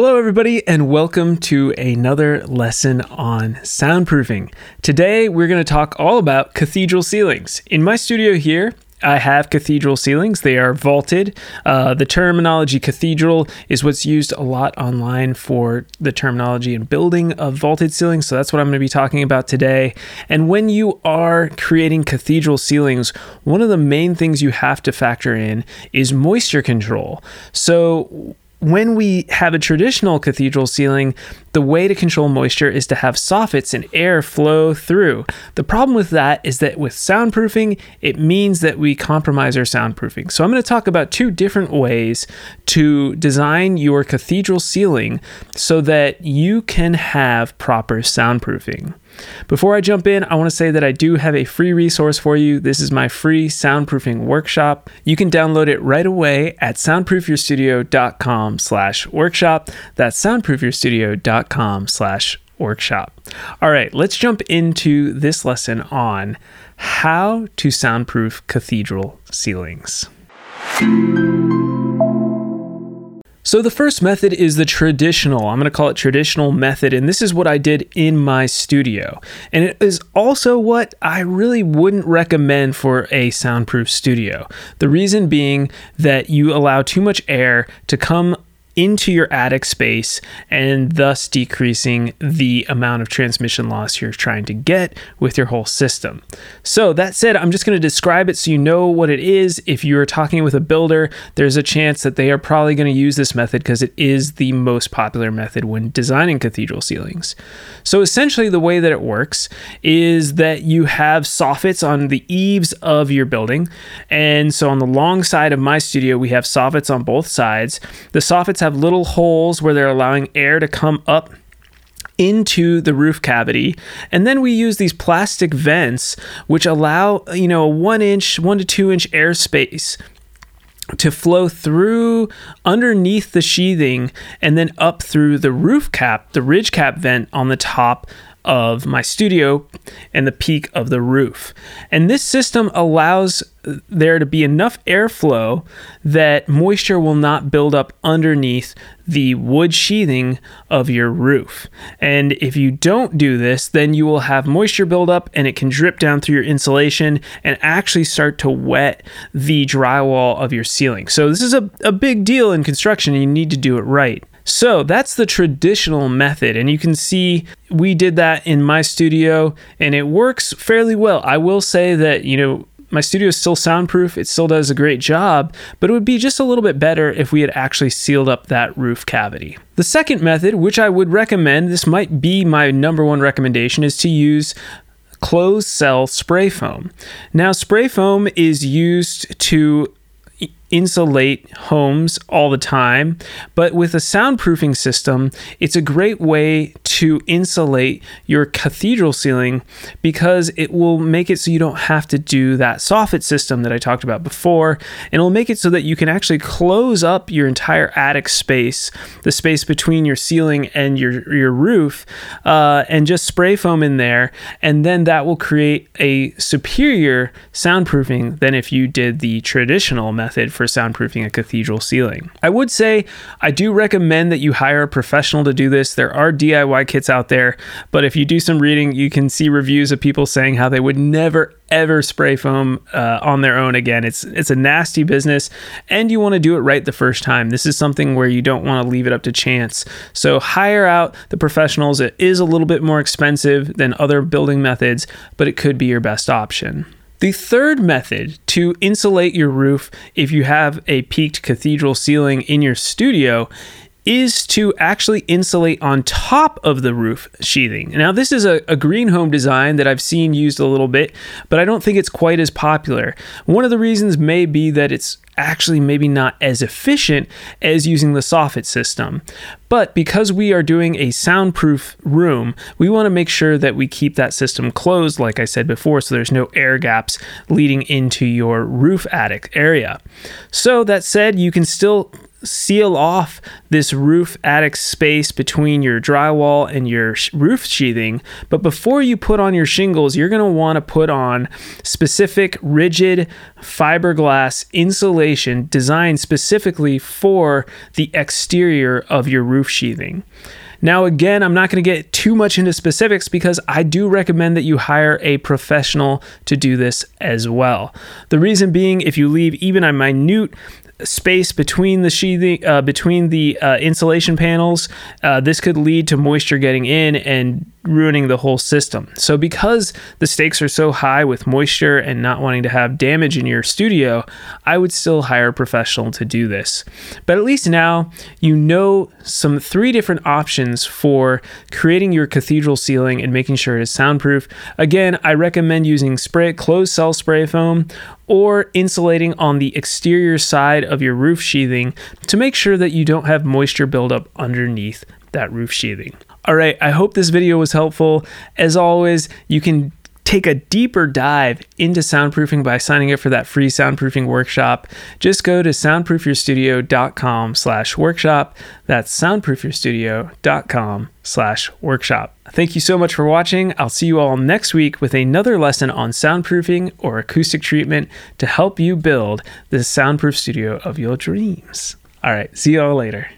Hello, everybody, and welcome to another lesson on soundproofing. Today, we're going to talk all about cathedral ceilings. In my studio here, I have cathedral ceilings. They are vaulted. Uh, the terminology cathedral is what's used a lot online for the terminology and building of vaulted ceilings. So that's what I'm going to be talking about today. And when you are creating cathedral ceilings, one of the main things you have to factor in is moisture control. So when we have a traditional cathedral ceiling, the way to control moisture is to have soffits and air flow through. The problem with that is that with soundproofing, it means that we compromise our soundproofing. So I'm going to talk about two different ways to design your cathedral ceiling so that you can have proper soundproofing. Before I jump in, I want to say that I do have a free resource for you. This is my free soundproofing workshop. You can download it right away at soundproofyourstudio.com slash workshop. That's soundproofyourstudio.com slash workshop. All right, let's jump into this lesson on how to soundproof cathedral ceilings. So the first method is the traditional. I'm going to call it traditional method and this is what I did in my studio. And it is also what I really wouldn't recommend for a soundproof studio. The reason being that you allow too much air to come into your attic space and thus decreasing the amount of transmission loss you're trying to get with your whole system. So, that said, I'm just going to describe it so you know what it is. If you're talking with a builder, there's a chance that they are probably going to use this method because it is the most popular method when designing cathedral ceilings. So, essentially, the way that it works is that you have soffits on the eaves of your building. And so, on the long side of my studio, we have soffits on both sides. The soffits have have little holes where they're allowing air to come up into the roof cavity. And then we use these plastic vents, which allow, you know, a one inch, one to two inch air space to flow through underneath the sheathing and then up through the roof cap, the ridge cap vent on the top of my studio and the peak of the roof. And this system allows there to be enough airflow that moisture will not build up underneath the wood sheathing of your roof. And if you don't do this, then you will have moisture buildup and it can drip down through your insulation and actually start to wet the drywall of your ceiling. So, this is a, a big deal in construction and you need to do it right. So that's the traditional method. And you can see we did that in my studio and it works fairly well. I will say that, you know, my studio is still soundproof. It still does a great job, but it would be just a little bit better if we had actually sealed up that roof cavity. The second method, which I would recommend, this might be my number one recommendation, is to use closed cell spray foam. Now, spray foam is used to insulate homes all the time, but with a soundproofing system, it's a great way to insulate your cathedral ceiling because it will make it so you don't have to do that soffit system that I talked about before, and it'll make it so that you can actually close up your entire attic space, the space between your ceiling and your your roof, uh, and just spray foam in there, and then that will create a superior soundproofing than if you did the traditional method for soundproofing a cathedral ceiling. I would say I do recommend that you hire a professional to do this. There are DIY kits out there, but if you do some reading, you can see reviews of people saying how they would never ever spray foam uh, on their own again. It's it's a nasty business, and you want to do it right the first time. This is something where you don't want to leave it up to chance. So hire out the professionals. It is a little bit more expensive than other building methods, but it could be your best option. The third method to insulate your roof if you have a peaked cathedral ceiling in your studio is to actually insulate on top of the roof sheathing. Now, this is a, a, green home design that I've seen used a little bit, but I don't think it's quite as popular. One of the reasons may be that it's actually maybe not as efficient as using the soffit system. But because we are doing a soundproof room, we want to make sure that we keep that system closed, like I said before, so there's no air gaps leading into your roof attic area. So, that said, you can still seal off this roof attic space between your drywall and your sh- roof sheathing. But before you put on your shingles, you're going to want to put on specific rigid fiberglass insulation designed specifically for the exterior of your roof sheathing. Now, again, I'm not going to get too much into specifics because I do recommend that you hire a professional to do this as well. The reason being, if you leave even a minute space between the sheathing uh, between the uh, insulation panels uh, this could lead to moisture getting in and ruining the whole system. So because the stakes are so high with moisture and not wanting to have damage in your studio i would still hire a professional to do this. But at least now you know some three different options for creating your cathedral ceiling and making sure it is soundproof. Again i recommend using spray closed cell spray foam or insulating on the exterior side of your roof sheathing to make sure that you don't have moisture buildup underneath that roof sheathing. All right, I hope this video was helpful. As always, you can take a deeper dive into soundproofing by signing up for that free soundproofing workshop, just go to soundproofyourstudio.com slash workshop. That's soundproofyourstudio.com slash workshop. Thank you so much for watching. I'll see you all next week with another lesson on soundproofing or acoustic treatment to help you build the soundproof studio of your dreams. All right, see you all later.